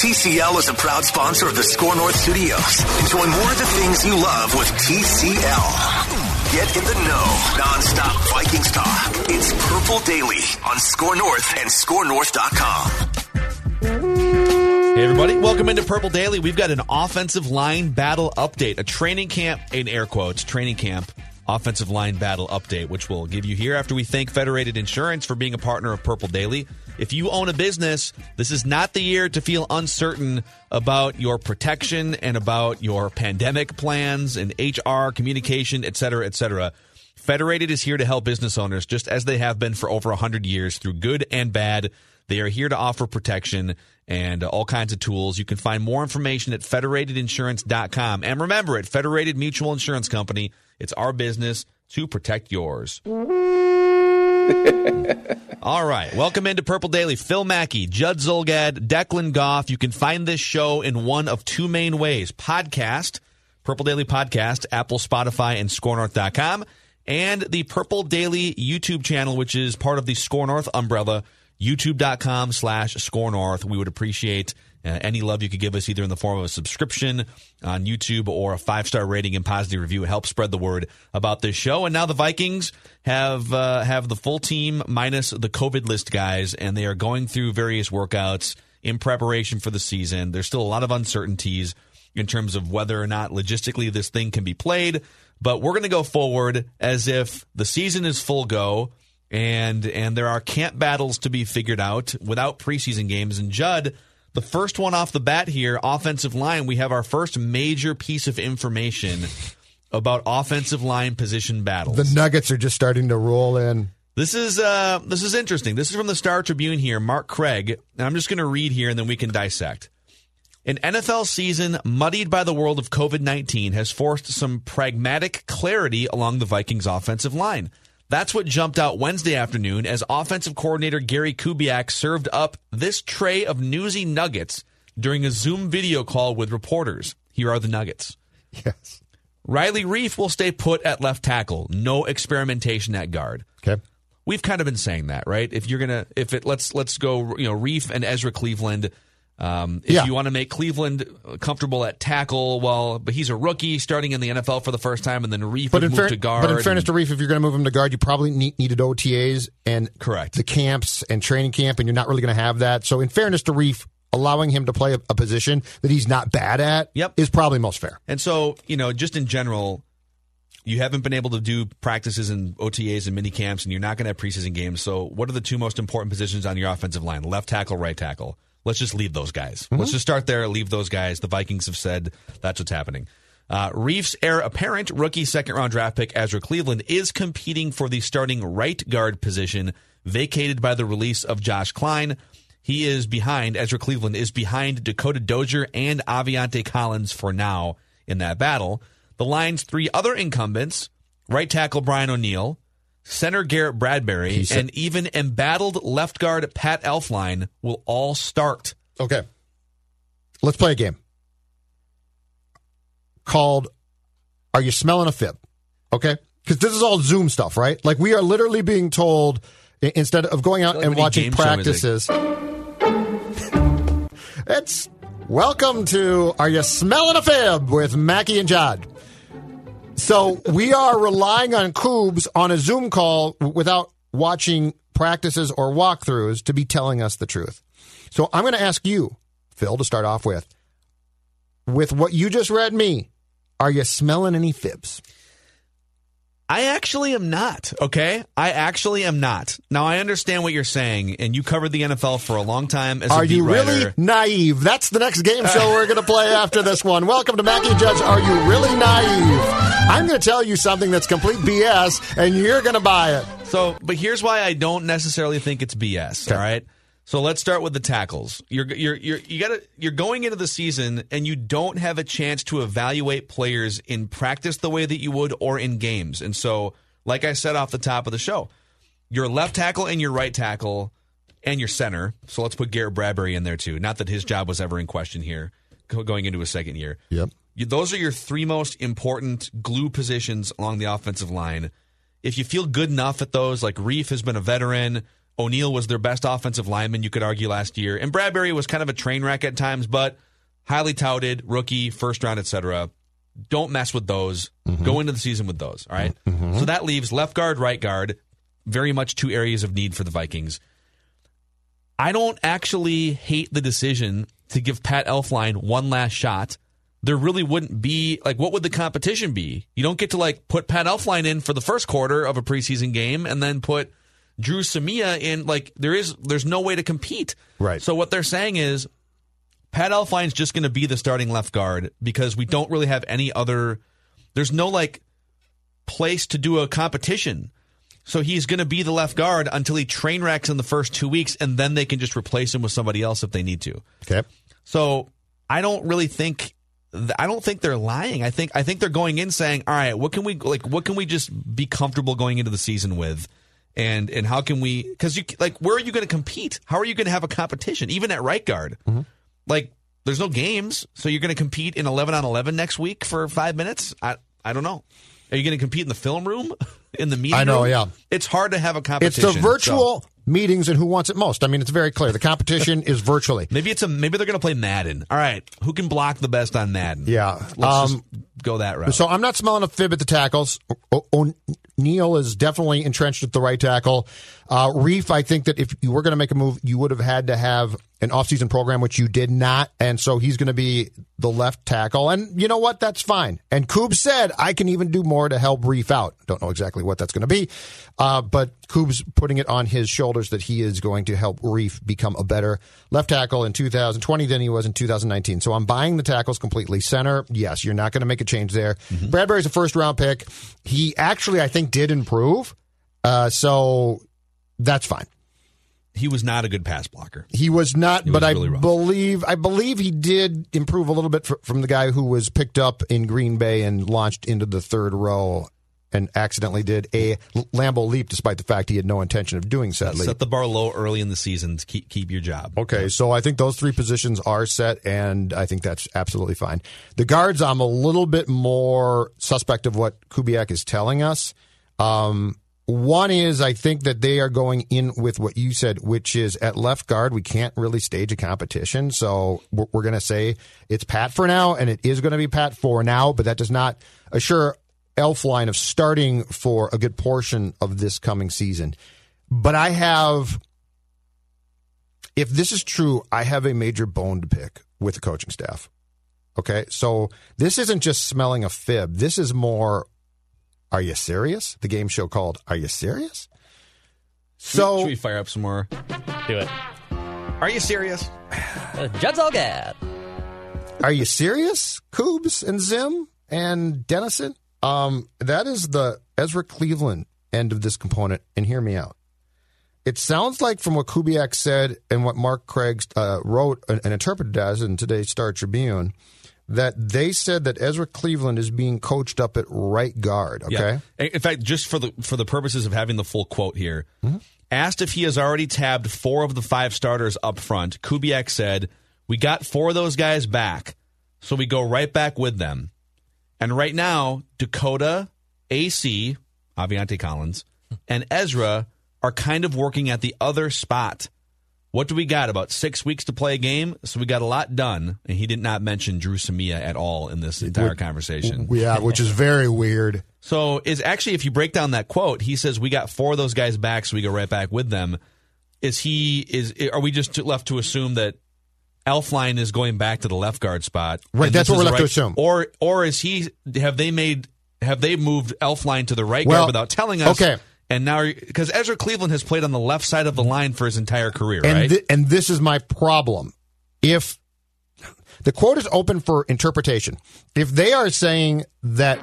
TCL is a proud sponsor of the Score North Studios. Enjoy more of the things you love with TCL. Get in the know, nonstop Vikings talk. It's Purple Daily on Score North and ScoreNorth.com. Hey, everybody. Welcome into Purple Daily. We've got an offensive line battle update, a training camp, in air quotes, training camp offensive line battle update, which we'll give you here after we thank Federated Insurance for being a partner of Purple Daily. If you own a business, this is not the year to feel uncertain about your protection and about your pandemic plans and HR, communication, et cetera, et cetera. Federated is here to help business owners just as they have been for over 100 years through good and bad. They are here to offer protection and all kinds of tools. You can find more information at federatedinsurance.com. And remember, at Federated Mutual Insurance Company, it's our business to protect yours. All right. Welcome into Purple Daily. Phil Mackey, Judd Zulgad, Declan Goff. You can find this show in one of two main ways podcast, Purple Daily Podcast, Apple, Spotify, and ScoreNorth.com, and the Purple Daily YouTube channel, which is part of the Score North umbrella, youtube.com slash Score North. We would appreciate uh, any love you could give us either in the form of a subscription on YouTube or a five star rating and positive review. help spread the word about this show. And now the Vikings have uh, have the full team minus the COVID list guys, and they are going through various workouts in preparation for the season. There's still a lot of uncertainties in terms of whether or not logistically this thing can be played, but we're going to go forward as if the season is full go. And and there are camp battles to be figured out without preseason games. And Judd, the first one off the bat here, offensive line, we have our first major piece of information about offensive line position battles. The Nuggets are just starting to roll in. This is uh, this is interesting. This is from the Star Tribune here, Mark Craig. And I'm just going to read here and then we can dissect. An NFL season muddied by the world of COVID 19 has forced some pragmatic clarity along the Vikings offensive line. That's what jumped out Wednesday afternoon as offensive coordinator Gary Kubiak served up this tray of newsy nuggets during a Zoom video call with reporters. Here are the nuggets. Yes. Riley Reiff will stay put at left tackle. No experimentation at guard. Okay. We've kind of been saying that, right? If you're gonna, if it let's let's go, you know, Reiff and Ezra Cleveland. Um, if Yeah. you want to make Cleveland comfortable at tackle, well, but he's a rookie starting in the NFL for the first time, and then But would move fair- to guard. but in fairness to Reiff, if you're going to move him to guard, you probably need, needed OTAs and Correct. the camps and training camp, and you're not really going to have that. So, in fairness to Reiff, allowing him to play a, a position that he's not bad at Yep. is probably most fair. And so, you know, just in general, you haven't been able to do practices and OTAs and mini camps, and you're not going to have preseason games. So, what are the two most important positions on your offensive line? Left tackle, right tackle. Let's just leave those guys. Let's just start there. Leave those guys. The Vikings have said that's what's happening. Uh, Reiff's heir apparent rookie second round draft pick Ezra Cleveland is competing for the starting right guard position vacated by the release of Josh Kline. He is behind, Ezra Cleveland is behind Dakota Dozier and Aviante Collins for now in that battle. The line's three other incumbents, right tackle Brian O'Neill, center Garrett Bradbury, and even embattled left guard Pat Elflein will all start. Okay. Let's play a game called Are You Smelling a Fib? Okay. Because this is all Zoom stuff, right? Like we are literally being told instead of going out Like and watching game show music. practices. it's welcome to Are You Smelling a Fib with Mackey and Judd. So we are relying on Coobs on a Zoom call without watching practices or walkthroughs to be telling us the truth. So I'm going to ask you Phil, to start off with. With what you just read me, are you smelling any fibs? I actually am not. Okay, I actually am not. Now I understand what you're saying, and you covered the NFL for a long time. As Are you really naive? That's the next game show we're going to play after this one. Welcome to Mackey Judge. Are you really naive? I'm going to tell you something that's complete BS, and you're going to buy it. So, but here's why I don't necessarily think it's BS. Okay. All right. So let's start with the tackles. You're you're you're you got to you're going into the season and you don't have a chance to evaluate players in practice the way that you would or in games. And so, like I said off the top of the show, your left tackle and your right tackle and your center. So let's put Garrett Bradbury in there too. Not that his job was ever in question here going into his second year. Yep. You- Those are your three most important glue positions along the offensive line. If you feel good enough at those, like Reiff has been a veteran, O'Neill was their best offensive lineman, you could argue last year, and Bradbury was kind of a train wreck at times, but highly touted, rookie, first round, etc. Don't mess with those. Mm-hmm. Go into the season with those. All right? Mm-hmm. So that leaves left guard, right guard, very much two areas of need for the Vikings. I don't actually hate the decision to give Pat Elflein one last shot. There really wouldn't be like what would the competition be? You don't get to like put Pat Elflein in for the first quarter of a preseason game and then put Dru Samia in like there is there's no way to compete. Right. So what they're saying is Pat Elflein's just going to be the starting left guard because we don't really have any other there's no like place to do a competition. So he's going to be the left guard until he train wrecks in the first two weeks, and then they can just replace him with somebody else if they need to. Okay. So I don't really think I don't think they're lying. I think I think they're going in saying, "All right, what can we like? What can we just be comfortable going into the season with?" And and how can we? Because you like, where are you going to compete? How are you going to have a competition, even at right guard? Mm-hmm. Like, there's no games, so you're going to compete in 11 on 11 next week for five minutes. I I don't know. Are you going to compete in the film room, in the meeting? I know, room? yeah. It's hard to have a competition. It's the so- virtual meetings and who wants it most. I mean, it's very clear. The competition is virtually. Maybe it's a maybe they're going to play Madden. All right, who can block the best on Madden? Yeah. let's Um, go that route. So I'm not smelling a fib at the tackles. O- O'Neill is definitely entrenched at the right tackle. Uh, Reiff, I think that if you were going to make a move, you would have had to have an offseason program, which you did not. And so he's going to be the left tackle. And you know what? That's fine. And Coob said, I can even do more to help Reiff out. Don't know exactly what that's going to be. Uh, but Coob's putting it on his shoulders that he is going to help Reiff become a better left tackle in 2020 than he was in 2019. So I'm buying the tackles completely. Center, yes, you're not going to make a change there. Bradbury's a first round pick. He actually, I think, did improve. Uh, so that's fine. he was not a good pass blocker. He was not, It but was I rough. believe I believe he did improve a little bit fr- from the guy who was picked up in Green Bay and launched into the third row and accidentally did a Lambeau leap, despite the fact he had no intention of doing leap. Set the bar low early in the season to keep keep your job. Okay, so I think those three positions are set, and I think that's absolutely fine. The guards, I'm a little bit more suspect of what Kubiak is telling us. Um, one is I think that they are going in with what you said, which is at left guard, we can't really stage a competition. So we're, we're going to say it's Pat for now, and it is going to be Pat for now, but that does not assure Elflein of starting for a good portion of this coming season. But I have if this is true, I have a major bone to pick with the coaching staff. Okay, so this isn't just smelling a fib. This is more. Are you serious? The game show called "Are You Serious?" So Should we fire up some more? Do it. Are you serious? Uh, Judd Zulgad. Are you serious, Coobs and Zim and Dennison? Um, that is the Ezra Cleveland end of this component, and hear me out. It sounds like from what Kubiak said and what Mark Craig uh, wrote and, and interpreted as in today's Star Tribune, that they said that Ezra Cleveland is being coached up at right guard. Okay, Yeah. In fact, just for the for the purposes of having the full quote here, Mm-hmm. asked if he has already tabbed four of the five starters up front, Kubiak said, "We got four of those guys back, so we go right back with them." And right now, Dakota, AC, Aviante Collins, and Ezra are kind of working at the other spot. What do we got? About six weeks to play a game, so we got a lot done. And he did not mention Dru Samia at all in this entire conversation. yeah, which is very weird. So is actually if you break down that quote, he says we got four of those guys back, so we go right back with them. Is he is are we just left to assume that Elflein is going back to the left guard spot. Right, that's what we're left to assume. Or or is he? Have they made? Have they moved Elflein to the right Well, guard without telling us? okay. And now, because Ezra Cleveland has played on the left side of the line for his entire career, and right? thi- and this is my problem. If the quote is open for interpretation, if they are saying that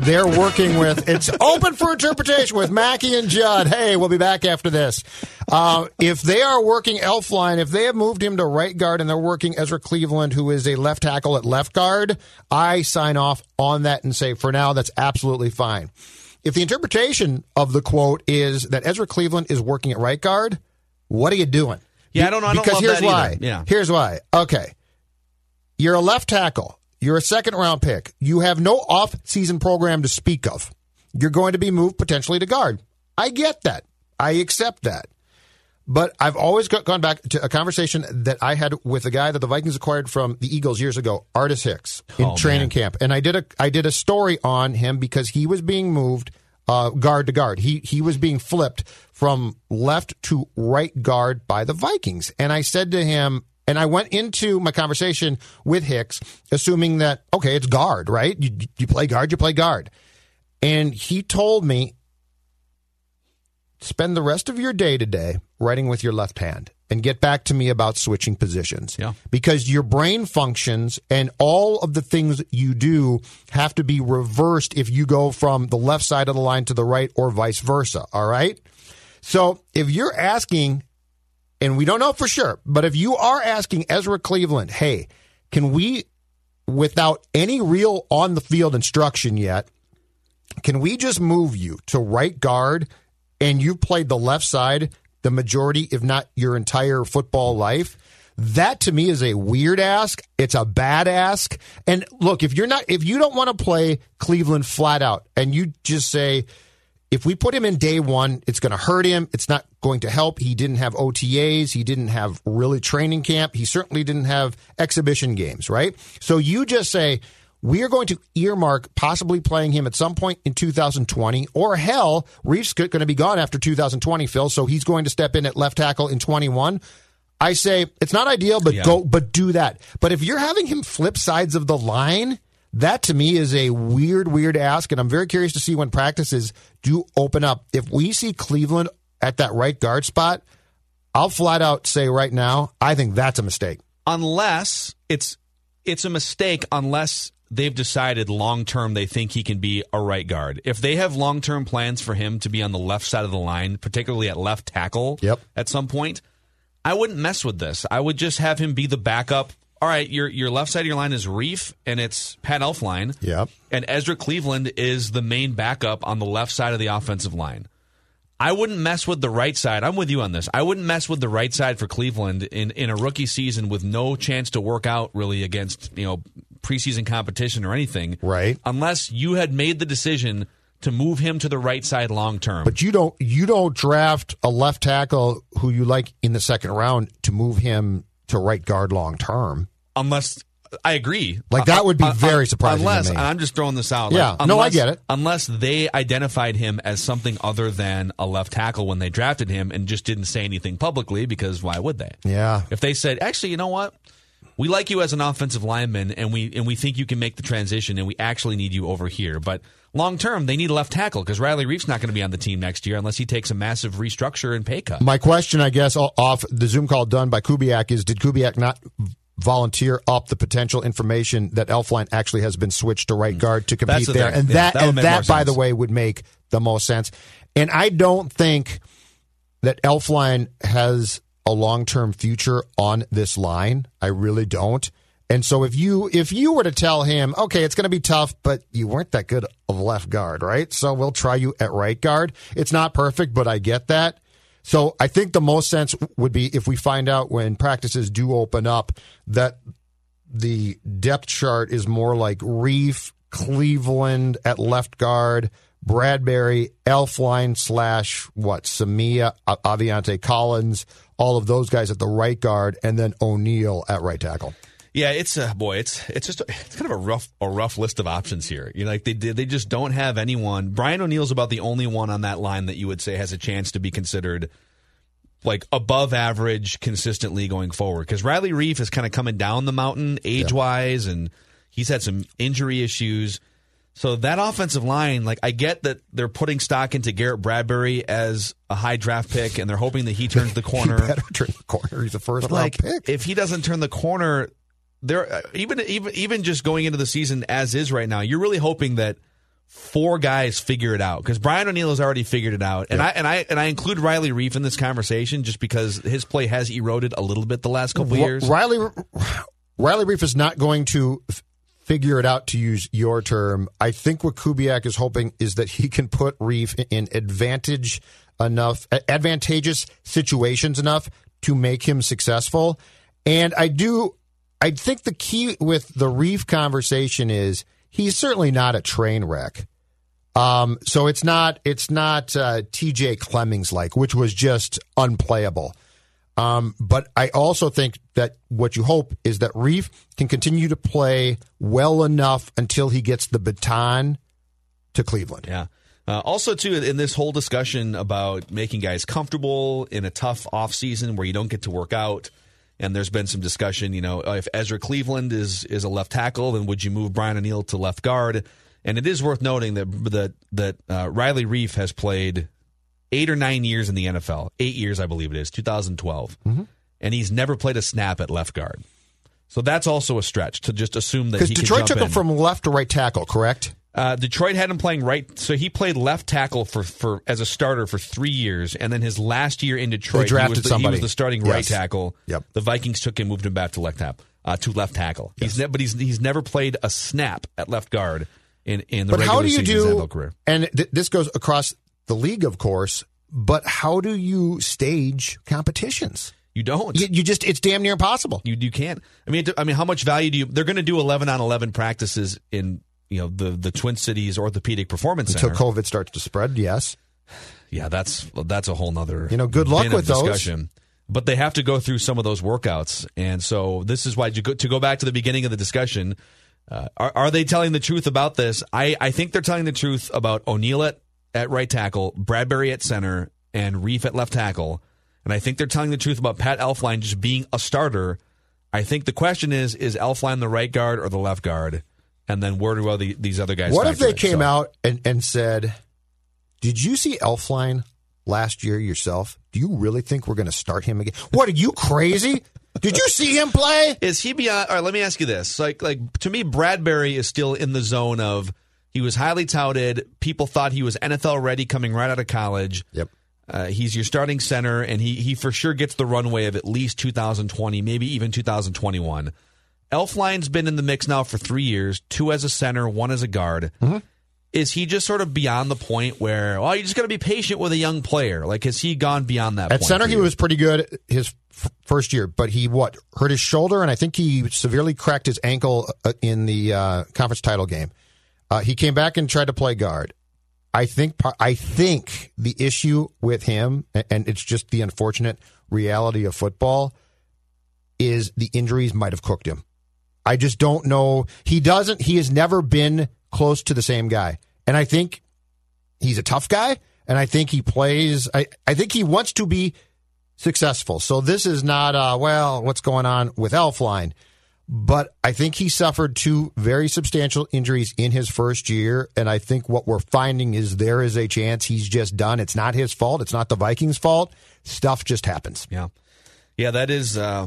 they're working with, it's open for interpretation with Mackey and Judd. Hey, we'll be back after this. Uh, if they are working Elflein, if they have moved him to right guard and they're working Ezra Cleveland, who is a left tackle at left guard, I sign off on that and say, for now, that's absolutely fine. If the interpretation of the quote is that Ezra Cleveland is working at right guard, what are you doing? Yeah, I don't- I don't because here's why. Yeah. Here's why. Okay. You're a left tackle. You're a second round pick. You have no off season program to speak of. You're going to be moved potentially to guard. I get that. I accept that. But I've always got, gone back to a conversation that I had with a guy that the Vikings acquired from the Eagles years ago, Artis Hicks, in Oh, training man. camp, and I did a I did a story on him because he was being moved uh, guard to guard. He he was being flipped from left to right guard by the Vikings, and I said to him, and I went into my conversation with Hicks, assuming that okay, it's guard, right? You you play guard, you play guard, and he told me spend the rest of your day today writing with your left hand and get back to me about switching positions. Yeah. Because your brain functions and all of the things you do have to be reversed if you go from the left side of the line to the right or vice versa. All right. So if you're asking, and we don't know for sure, but if you are asking Ezra Cleveland, hey, can we, without any real on the field instruction yet, can we just move you to right guard and you've played the left side the majority, if not your entire football life? That to me is a weird ask. It's a bad ask. And look, if you're not, if you don't want to play Cleveland flat out and you just say, if we put him in day one, it's going to hurt him. It's not going to help. He didn't have OTAs. He didn't have really training camp. He certainly didn't have exhibition games, right? So you just say, we are going to earmark possibly playing him at some point in 2020, or hell, Reiff's going to be gone after 2020, Phil. So he's going to step in at left tackle in 21. I say it's not ideal, but Yeah. go, but do that. But if you're having him flip sides of the line, that to me is a weird, weird ask, and I'm very curious to see when practices do open up. If we see Cleveland at that right guard spot, I'll flat out say right now, I think that's a mistake. unless it's it's a mistake unless they've decided long term they think he can be a right guard. If they have long term plans for him to be on the left side of the line, particularly at left tackle Yep. at some point, I wouldn't mess with this. I would just have him be the backup. All right, your your left side of your line is Reiff and it's Pat Elflein. Yep. And Ezra Cleveland is the main backup on the left side of the offensive line. I wouldn't mess with the right side. I'm with you on this. I wouldn't mess with the right side for Cleveland in, in a rookie season with no chance to work out really against, you know, preseason competition or anything. Right. Unless you had made the decision to move him to the right side long term. But you don't you don't draft a left tackle who you like in the second round to move him to right guard long term. unless I agree. Like, that would be Uh, uh, very surprising to Unless. I'm just throwing this out. Yeah, like, no, I get it. Unless they identified him as something other than a left tackle when they drafted him and just didn't say anything publicly because why would they? Yeah. If they said, actually, you know what? We like you as an offensive lineman, and we and we think you can make the transition, and we actually need you over here. But long term, they need a left tackle because Riley Reiff's not going to be on the team next year unless he takes a massive restructure and pay cut. My question, I guess, off the Zoom call done by Kubiak is: Did Kubiak not volunteer up the potential information that Elflein actually has been switched to right mm. guard to compete there? And Yeah, that, that and that, by the way, would make the most sense. And I don't think that Elflein has a long term future on this line. I really don't. And so if you if you were to tell him, okay, it's going to be tough, but you weren't that good of left guard, right? So we'll try you at right guard. It's not perfect, but I get that. So I think the most sense would be if we find out when practices do open up that the depth chart is more like Reiff, Cleveland at left guard, Bradbury, Elflein slash what, Samia, Aviante Collins, all of those guys at the right guard, and then O'Neill at right tackle. Yeah, it's a boy. It's it's just a, it's kind of a rough a rough list of options here. You know, like they did, they just don't have anyone. Brian O'Neill's about the only one on that line that you would say has a chance to be considered like above average consistently going forward because Riley Reiff is kind of coming down the mountain age wise, and he's had some injury issues. So that offensive line, like I get that they're putting stock into Garrett Bradbury as a high draft pick, and they're hoping that he turns the corner. Better turn the corner. He's a first round like, pick. if he doesn't turn the corner, there uh, even even even just going into the season as is right now, you're really hoping that four guys figure it out because Brian O'Neill has already figured it out, and I and I and I include Riley Reiff in this conversation just because his play has eroded a little bit the last couple years. Riley Riley Reiff is not going to figure it out to use your term. I think what Kubiak is hoping is that he can put Reiff in advantage enough advantageous situations enough to make him successful. And I do I think the key with the Reiff conversation is he's certainly not a train wreck. Um, so it's not it's not uh, T.J. Clemmings like, which was just unplayable. Um, but I also think that what you hope is that Reiff can continue to play well enough until he gets the baton to Cleveland. Yeah. Uh, also, too, in this whole discussion about making guys comfortable in a tough offseason where you don't get to work out, and there's been some discussion, you know, if Ezra Cleveland is is a left tackle, then would you move Brian O'Neill to left guard? And it is worth noting that that that uh, Riley Reiff has played eight or nine years in the NFL, eight years, I believe it is, 2012, and he's never played a snap at left guard. So that's also a stretch to just assume that Because he Detroit took him from left to right tackle, correct? Uh, Detroit had him playing right, so he played left tackle for, for as a starter for three years, and then his last year in Detroit, They drafted he, was the, he somebody. was the starting right tackle. Yep. The Vikings took him, moved him back to left tackle, uh, to left tackle. He's ne- but he's he's never played a snap at left guard in in the But regular how do you do? Career. And th- this goes across the league, of course. But how do you stage competitions? You don't. You, you just it's damn near impossible. You you can't. I mean, I mean, how much value do you? They're going to do eleven on eleven practices in you know the the Twin Cities Orthopedic Performance Until Center. COVID starts to spread, yes. Yeah, that's that's a whole nother You know, good luck with those. discussion. But they have to go through some of those workouts, and so this is why to go, to go back to the beginning of the discussion. Uh, are, are they telling the truth about this? I, I think they're telling the truth about O'Neill at, at right tackle, Bradbury at center, and Reiff at left tackle. And I think they're telling the truth about Pat Elflein just being a starter. I think the question is: Is Elflein the right guard or the left guard? And then where do all the, these other guys? What if they in? came So- out and, and said, Did you see Elflein last year yourself? Do you really think we're going to start him again? What, are you crazy? Did you see him play? Is he beyond? All right, let me ask you this: like, like to me, Bradbury is still in the zone of he was highly touted. People thought he was NFL ready coming right out of college. Yep. Uh, he's your starting center, and he he for sure gets the runway of at least 2020, maybe even 2021. Elflein's been in the mix now for three years, two as a center, one as a guard. Mm-hmm. Is he just sort of beyond the point where, oh, you just got to be patient with a young player? Like, has he gone beyond that? At center, he was pretty good his f- first year, but he what hurt his shoulder, and I think he severely cracked his ankle uh, in the uh, conference title game. Uh, he came back and tried to play guard. I think I think the issue with him, and it's just the unfortunate reality of football, is the injuries might have cooked him. I just don't know. He doesn't. He has never been close to the same guy, and I think he's a tough guy, and I think he plays. I I think he wants to be successful. So this is not uh well, what's going on with Elflein? But I think he suffered two very substantial injuries in his first year, and I think what we're finding is there is a chance he's just done. It's not his fault. It's not the Vikings' fault. Stuff just happens. Yeah, yeah, that is uh,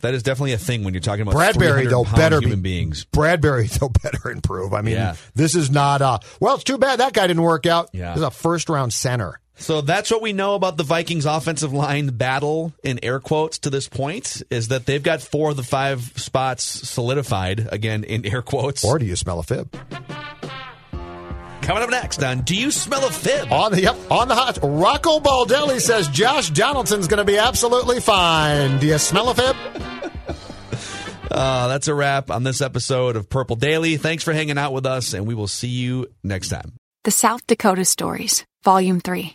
that is definitely a thing when you're talking about Bradbury though 300-pound better human be, beings. Bradbury though better improve. I mean, Yeah. this is not. uh Well, it's too bad that guy didn't work out. Yeah. This is a first round center. So that's what we know about the Vikings offensive line battle in air quotes to this point is that they've got four of the five spots solidified again in air quotes. Or do you smell a fib? Coming up next on Do You Smell a Fib? On the yep, on the hot. Rocco Baldelli says Josh Donaldson's going to be absolutely fine. Do you smell a fib? Uh, that's a wrap on this episode of Purple Daily. Thanks for hanging out with us, and we will see you next time. The South Dakota Stories, Volume 3.